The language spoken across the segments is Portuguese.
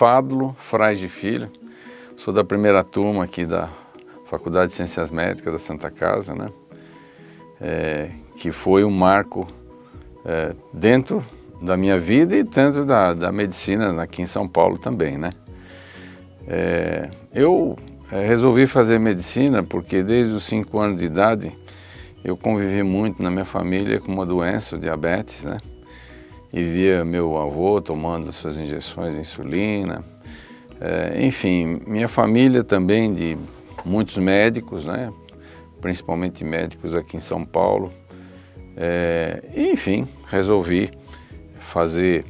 Fádulo Frais de Filho, sou da primeira turma aqui da Faculdade de Ciências Médicas da Santa Casa, né? É, que foi um marco é, dentro da minha vida e dentro da, da medicina aqui em São Paulo também, né? É, eu é, resolvi fazer medicina porque desde os 5 anos de idade eu convivi muito na minha família com uma doença, o diabetes, né? E via meu avô tomando suas injeções de insulina. É, enfim, minha família também de muitos médicos, né? Principalmente médicos aqui em São Paulo. É, enfim, resolvi fazer.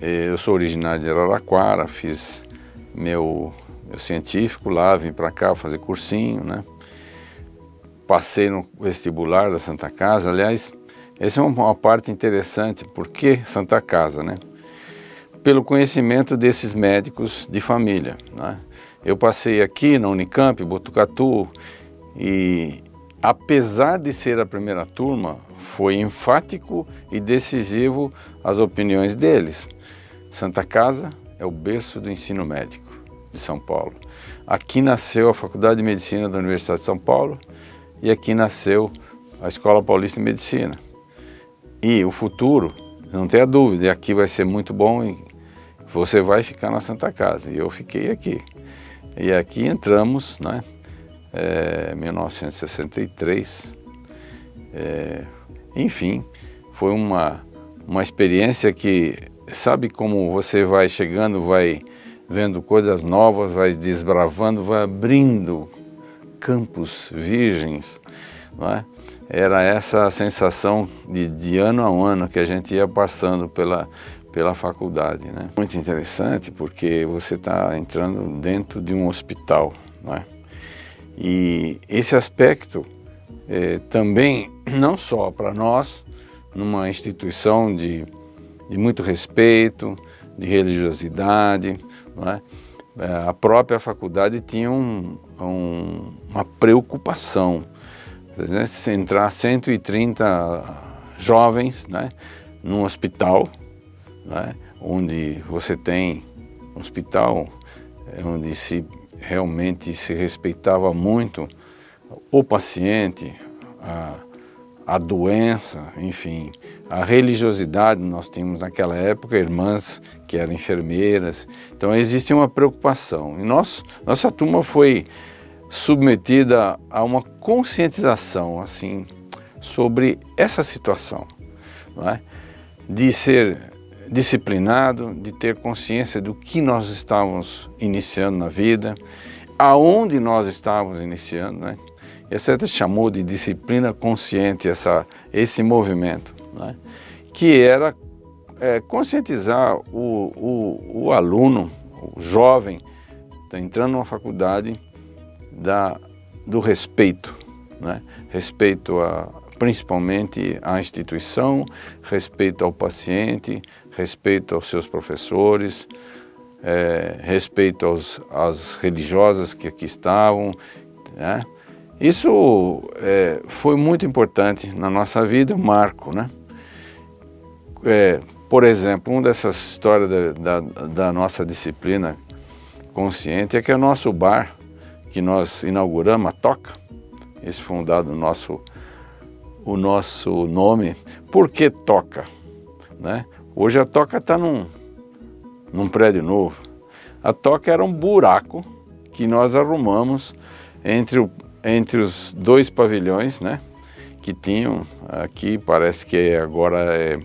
É, eu sou originário de Araraquara, fiz meu, meu científico lá, vim para cá fazer cursinho, né? Passei no vestibular da Santa Casa, aliás, essa é uma parte interessante, por que Santa Casa, né? Pelo conhecimento desses médicos de família, né? Eu passei aqui na Unicamp, Botucatu, e apesar de ser a primeira turma, foi enfático e decisivo as opiniões deles. Santa Casa é o berço do ensino médico de São Paulo. Aqui nasceu a Faculdade de Medicina da Universidade de São Paulo e aqui nasceu a Escola Paulista de Medicina. E o futuro, não tenha dúvida, aqui vai ser muito bom e você vai ficar na Santa Casa. E eu fiquei aqui. E aqui entramos, né? É, 1963. É, enfim, foi uma, uma experiência que, sabe como você vai chegando, vai vendo coisas novas, vai desbravando, vai abrindo campos virgens, é? Era essa a sensação de, de ano a ano que a gente ia passando pela, pela faculdade, né? Muito interessante porque você está entrando dentro de um hospital, não é? E esse aspecto é, também, não só para nós, numa instituição de, de muito respeito, de religiosidade, não é? é a própria faculdade tinha um, um, uma preocupação. Se entrar 130 jovens né, num hospital, né, onde você tem um hospital é, onde se realmente se respeitava muito o paciente, a, a doença, enfim, a religiosidade. Nós tínhamos naquela época irmãs que eram enfermeiras, então existe uma preocupação. E nós, nossa turma foi submetida a uma conscientização assim sobre essa situação, é? de ser disciplinado, de ter consciência do que nós estávamos iniciando na vida, aonde nós estávamos iniciando, né? Essa chamou de disciplina consciente essa, esse movimento, né? que era é, conscientizar o, o, o, aluno, o jovem, está entrando numa faculdade, da, do respeito, né? respeito a, principalmente à instituição, respeito ao paciente, respeito aos seus professores, é, respeito aos, às religiosas que aqui estavam, né? Isso é, foi muito importante na nossa vida, um marco, né? É, por exemplo, uma dessas histórias da, da, da, nossa disciplina consciente é que é o nosso bar, que nós inauguramos, a Toca, esse foi um dado nosso, o nosso nome. Por que Toca? Né? Hoje a Toca está num, num prédio novo. A Toca era um buraco que nós arrumamos entre o entre os dois pavilhões, né, que tinham aqui, parece que agora é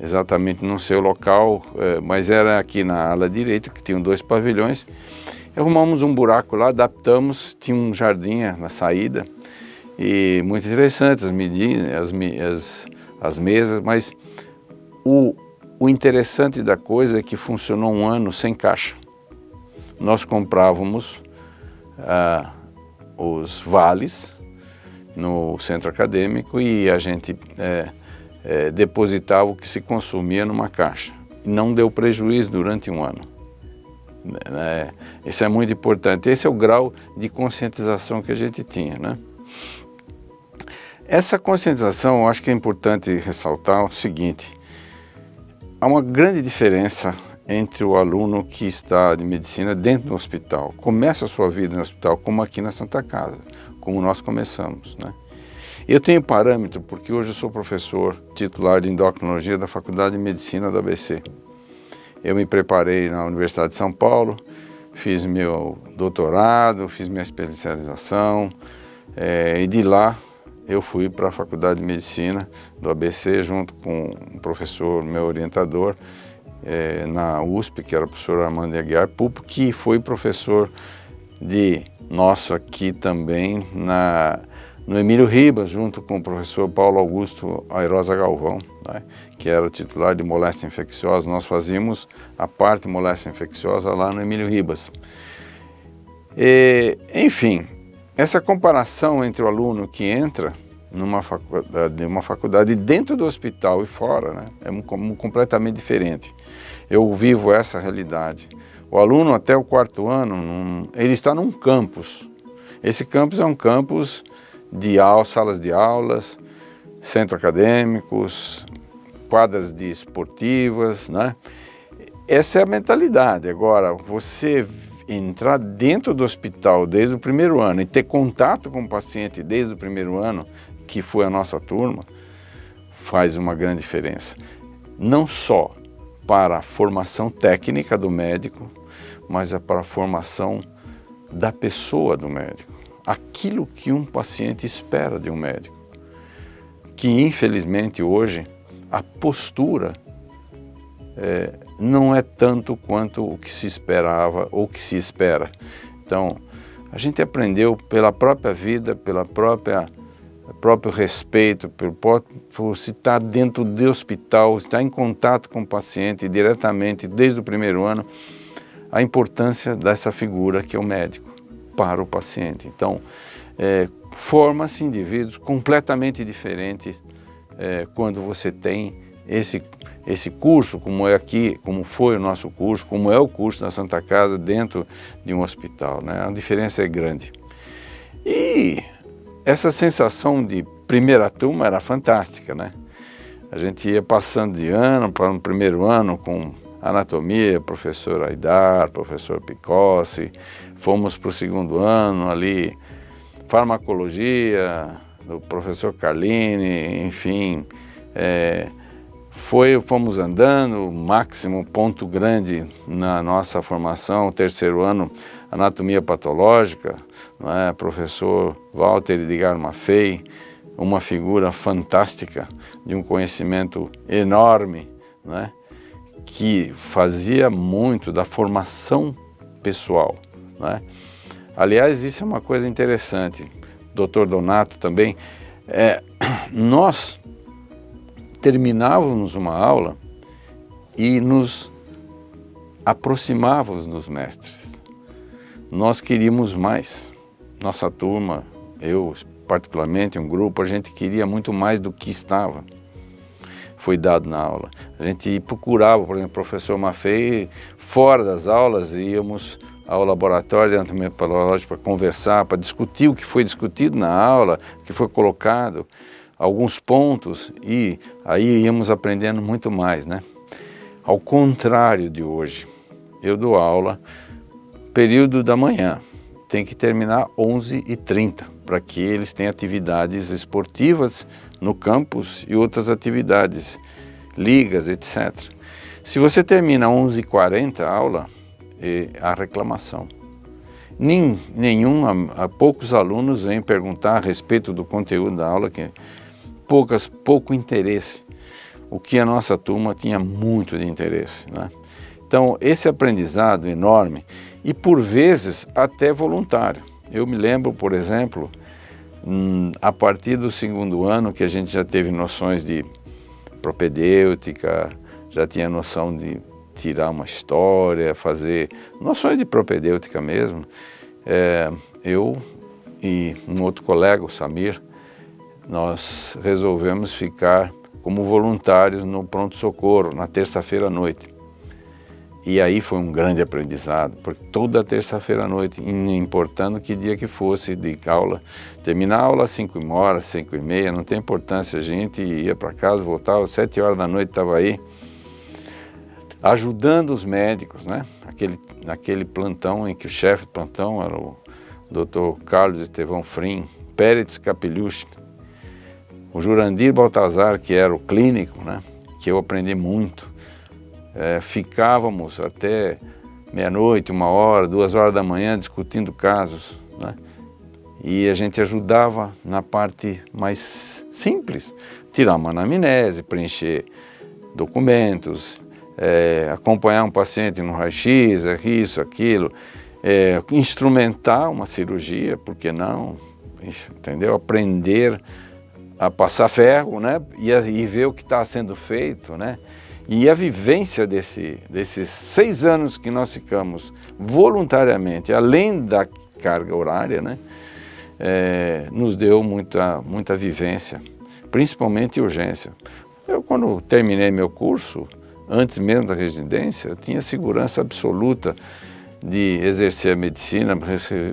exatamente no seu local, é, mas era aqui na ala direita que tinham dois pavilhões. Arrumamos um buraco lá, adaptamos, tinha um jardim na saída e muito interessante as medidas, as, as, as mesas, mas o, o interessante da coisa é que funcionou um ano sem caixa. Nós comprávamos ah, os vales no centro acadêmico e a gente é, é, depositava o que se consumia numa caixa. Não deu prejuízo durante um ano. É, isso é muito importante. Esse é o grau de conscientização que a gente tinha. Né? Essa conscientização, eu acho que é importante ressaltar o seguinte: há uma grande diferença entre o aluno que está de medicina dentro do hospital, começa a sua vida no hospital, como aqui na Santa Casa, como nós começamos, né? Eu tenho parâmetro porque hoje eu sou professor titular de endocrinologia da Faculdade de Medicina da ABC. Eu me preparei na Universidade de São Paulo, fiz meu doutorado, fiz minha especialização é, e de lá eu fui para a Faculdade de Medicina do ABC junto com um professor, meu orientador, é, na USP, que era o professor Armando Aguiar Pupo, que foi professor de nosso aqui também na, no Emílio Ribas, junto com o professor Paulo Augusto Airosa Galvão, né, que era o titular de moléstia infecciosa. Nós fazíamos a parte moléstia infecciosa lá no Emílio Ribas. E, enfim, essa comparação entre o aluno que entra numa faculdade, uma faculdade dentro do hospital e fora, né, é um, completamente diferente. Eu vivo essa realidade. O aluno até o quarto ano, ele está num campus. Esse campus é um campus de salas de aulas, centro acadêmicos, quadras de esportivas, né? Essa é a mentalidade. Agora, você entrar dentro do hospital desde o primeiro ano e ter contato com o paciente desde o primeiro ano, que foi a nossa turma, faz uma grande diferença. Não só para a formação técnica do médico, mas é para a formação da pessoa do médico. Aquilo que um paciente espera de um médico. Que infelizmente hoje a postura é, não é tanto quanto o que se esperava ou que se espera. Então, a gente aprendeu pela própria vida, pela própria próprio respeito, por, por se estar dentro do hospital, estar em contato com o paciente diretamente desde o primeiro ano, a importância dessa figura que é o médico para o paciente. Então, é, forma-se indivíduos completamente diferentes é, quando você tem esse esse curso, como é aqui, como foi o nosso curso, como é o curso da Santa Casa dentro de um hospital, né? A diferença é grande. E essa sensação de primeira turma era fantástica, né? A gente ia passando de ano para um primeiro ano com anatomia, professor Aidar, professor Picossi, fomos para o segundo ano ali, farmacologia, do professor Carlini, enfim, é, foi, fomos andando, máximo ponto grande na nossa formação, terceiro ano, anatomia patológica, é? professor Walter Edgar Maffei, uma figura fantástica, de um conhecimento enorme, não é? Que fazia muito da formação pessoal. Não é? Aliás, isso é uma coisa interessante, doutor Donato também, é, nós terminávamos uma aula e nos aproximávamos dos mestres. Nós queríamos mais. Nossa turma, eu particularmente, um grupo, a gente queria muito mais do que estava. Foi dado na aula. A gente procurava, por exemplo, o professor Maffei, fora das aulas, íamos ao laboratório de anatomia para conversar, para discutir o que foi discutido na aula, o que foi colocado alguns pontos e aí íamos aprendendo muito mais, né? Ao contrário de hoje, eu dou aula período da manhã, tem que terminar 11h30 para que eles tenham atividades esportivas no campus e outras atividades, ligas, etc. Se você termina 11h40 a aula, é a reclamação. Nem, nenhum, poucos alunos vêm perguntar a respeito do conteúdo da aula, que poucas, pouco interesse, o que a nossa turma tinha muito de interesse. Né? Então, esse aprendizado enorme e, por vezes, até voluntário. Eu me lembro, por exemplo, a partir do segundo ano que a gente já teve noções de propedêutica, já tinha noção de tirar uma história, fazer noções de propedêutica mesmo. É, eu e um outro colega, o Samir, nós resolvemos ficar como voluntários no pronto-socorro, na terça-feira à noite. E aí foi um grande aprendizado, porque toda terça-feira à noite, importando que dia que fosse de aula, terminar a aula às 5 horas, 5 e meia, não tem importância, a gente ia para casa, voltava às 7 horas da noite, estava aí. ajudando os médicos, né? Aquele, naquele plantão em que o chefe do plantão era o Dr. Carlos Estevão Frim, Pérez Capellucci, o Jurandir Baltazar, que era o clínico, né? Que eu aprendi muito. É, ficávamos até meia-noite, uma hora, duas horas da manhã discutindo casos, né? E a gente ajudava na parte mais simples, tirar uma anamnese, preencher documentos, é, acompanhar um paciente no raio-x, isso, aquilo, é, instrumentar uma cirurgia, por que não? Isso, entendeu? Aprender a passar ferro, né? E, e ver o que está sendo feito, né? E a vivência desse, desses seis anos que nós ficamos voluntariamente, além da carga horária, né? É, nos deu muita, muita vivência, principalmente urgência. Eu, quando terminei meu curso, antes mesmo da residência, tinha segurança absoluta de exercer a medicina,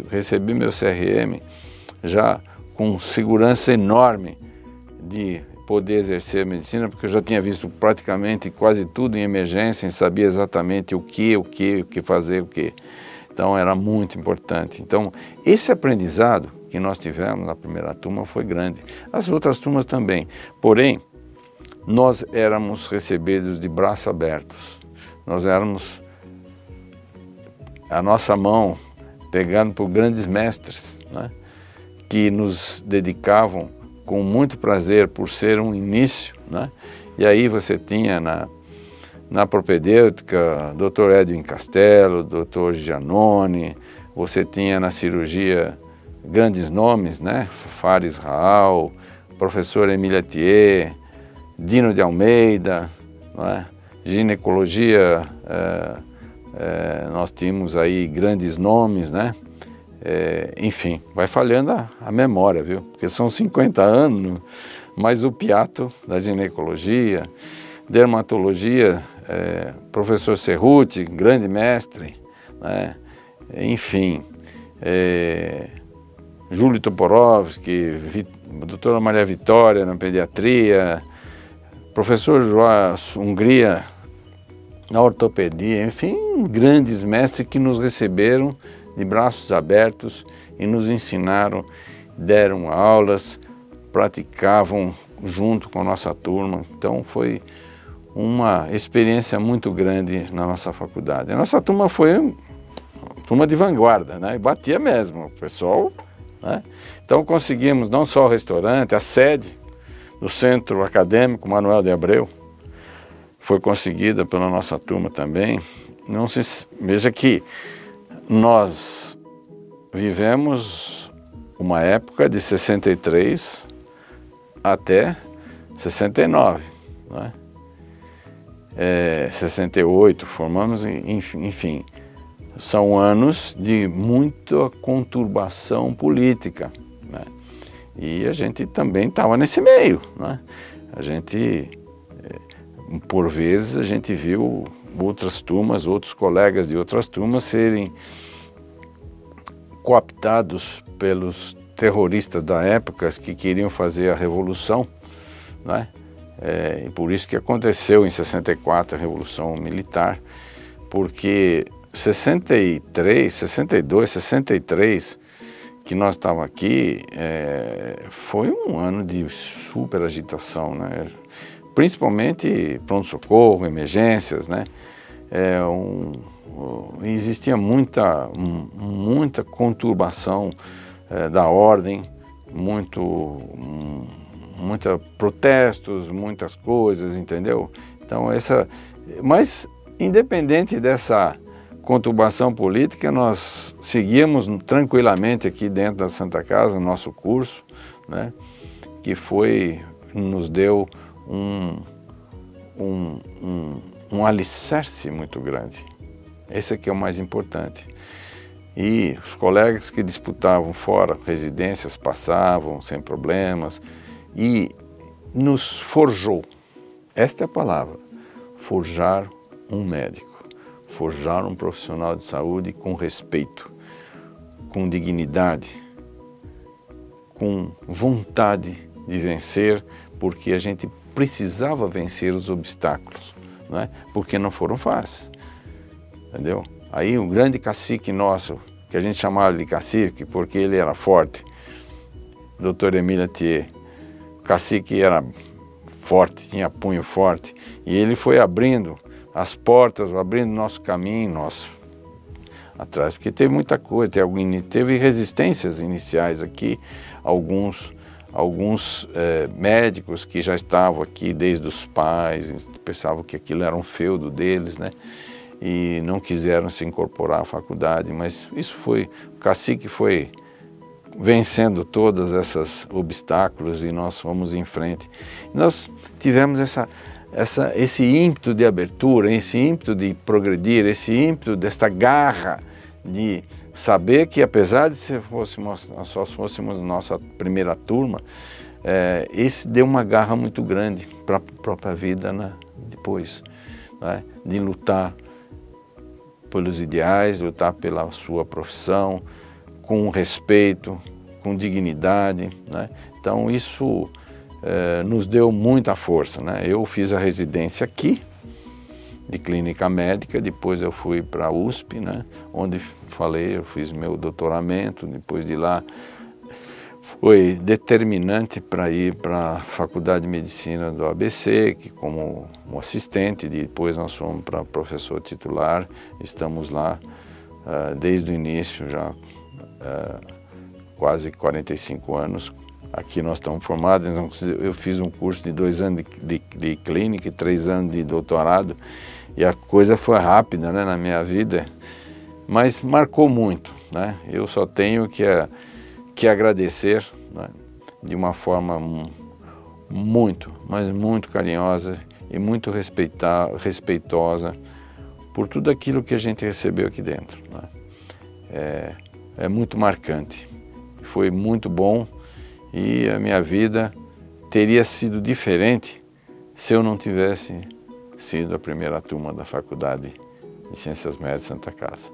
recebi meu CRM já com segurança enorme de poder exercer medicina, porque eu já tinha visto praticamente quase tudo em emergência, e sabia exatamente o que, o que, o que fazer, o que. Então era muito importante. Então esse aprendizado que nós tivemos na primeira turma foi grande. As outras turmas também. Porém, nós éramos recebidos de braços abertos. Nós éramos a nossa mão pegando por grandes mestres, né, que nos dedicavam com muito prazer por ser um início. Né, e aí você tinha na, na propedêutica Dr. Edwin Castelo, Dr. Giannone, você tinha na cirurgia grandes nomes, né, Fares Raal, professor Emília Thier, Dino de Almeida, é? ginecologia, é, é, nós tínhamos aí grandes nomes, né? É, enfim, vai falhando a, a, memória, viu? Porque são 50 anos, mais o piato da ginecologia, dermatologia, é, professor Cerruti, grande mestre, né? enfim, é, Júlio Toporovski, doutora Maria Vitória na pediatria, professor Joás Hungria na ortopedia, enfim, grandes mestres que nos receberam de braços abertos e nos ensinaram, deram aulas, praticavam junto com a nossa turma. Então foi uma experiência muito grande na nossa faculdade. A nossa turma foi uma turma de vanguarda, né? E batia mesmo, o pessoal. Né? Então conseguimos não só o restaurante, a sede, no Centro Acadêmico Manuel de Abreu. Foi conseguida pela nossa turma também. Não se veja que nós vivemos uma época de 63 até 69, né? é, 68, formamos, enfim, são anos de muita conturbação política. Né? E a gente também estava nesse meio. Né? A gente, eh, por vezes, a gente viu outras turmas, outros colegas de outras turmas serem cooptados pelos terroristas da época que queriam fazer a revolução, né? É, e por isso que aconteceu em 64 a Revolução Militar, porque 63, 62, 63 que nós estávamos aqui, é, foi um ano de super agitação, né? Principalmente pronto-socorro, emergências, né? É, um, existia muita, muita conturbação é, da ordem, muito, muita protestos, muitas coisas, entendeu? Então essa, mas independente dessa conturbação política, nós seguimos tranquilamente aqui dentro da Santa Casa, nosso curso, né, que foi, nos deu um, um, um, um alicerce muito grande. Esse aqui é o mais importante. E os colegas que disputavam fora residências passavam sem problemas e nos forjou. Esta é a palavra, forjar um médico forjar um profissional de saúde com respeito, com dignidade, com vontade de vencer, porque a gente precisava vencer os obstáculos. né? porque não foram fáceis, entendeu? Aí o grande cacique nosso, que a gente chamava de cacique porque ele era forte, doutor Emília Thier, cacique era forte, tinha punho forte, e ele foi abrindo as portas, abrindo nosso caminho, nosso atrás, porque teve muita coisa, teve, teve resistências iniciais aqui, alguns alguns é, médicos que já estavam aqui desde os pais, pensavam que aquilo era um feudo deles, né? E não quiseram se incorporar à faculdade, mas isso foi, o cacique foi vencendo todos esses obstáculos e nós fomos em frente. Nós tivemos essa, essa, esse ímpeto de abertura, esse ímpeto de progredir, esse ímpeto desta garra de saber que apesar de se fôssemos, só fôssemos nossa primeira turma, é, esse deu uma garra muito grande para a própria vida né, depois, né, de lutar pelos ideais, lutar pela sua profissão, com respeito, com dignidade. Né? Então isso é, nos deu muita força. Né? Eu fiz a residência aqui, de clínica médica, depois eu fui para a USP, né, onde falei, eu fiz meu doutoramento, depois de lá foi determinante para ir para a Faculdade de Medicina do ABC, que como um assistente, depois nós fomos para professor titular, estamos lá uh, desde o início, já uh, quase 45 anos. Aqui nós estamos formados, eu fiz um curso de dois anos de, de, de clínica e três anos de doutorado, e a coisa foi rápida né, na minha vida, mas marcou muito. Né? Eu só tenho que, eh, que agradecer né, de uma forma muito, mas muito carinhosa e muito respeitosa por tudo aquilo que a gente recebeu aqui dentro. Né? É, é muito marcante. Foi muito bom e a minha vida teria sido diferente se eu não tivesse sido a primeira turma da Faculdade de Ciências Médicas Santa Casa.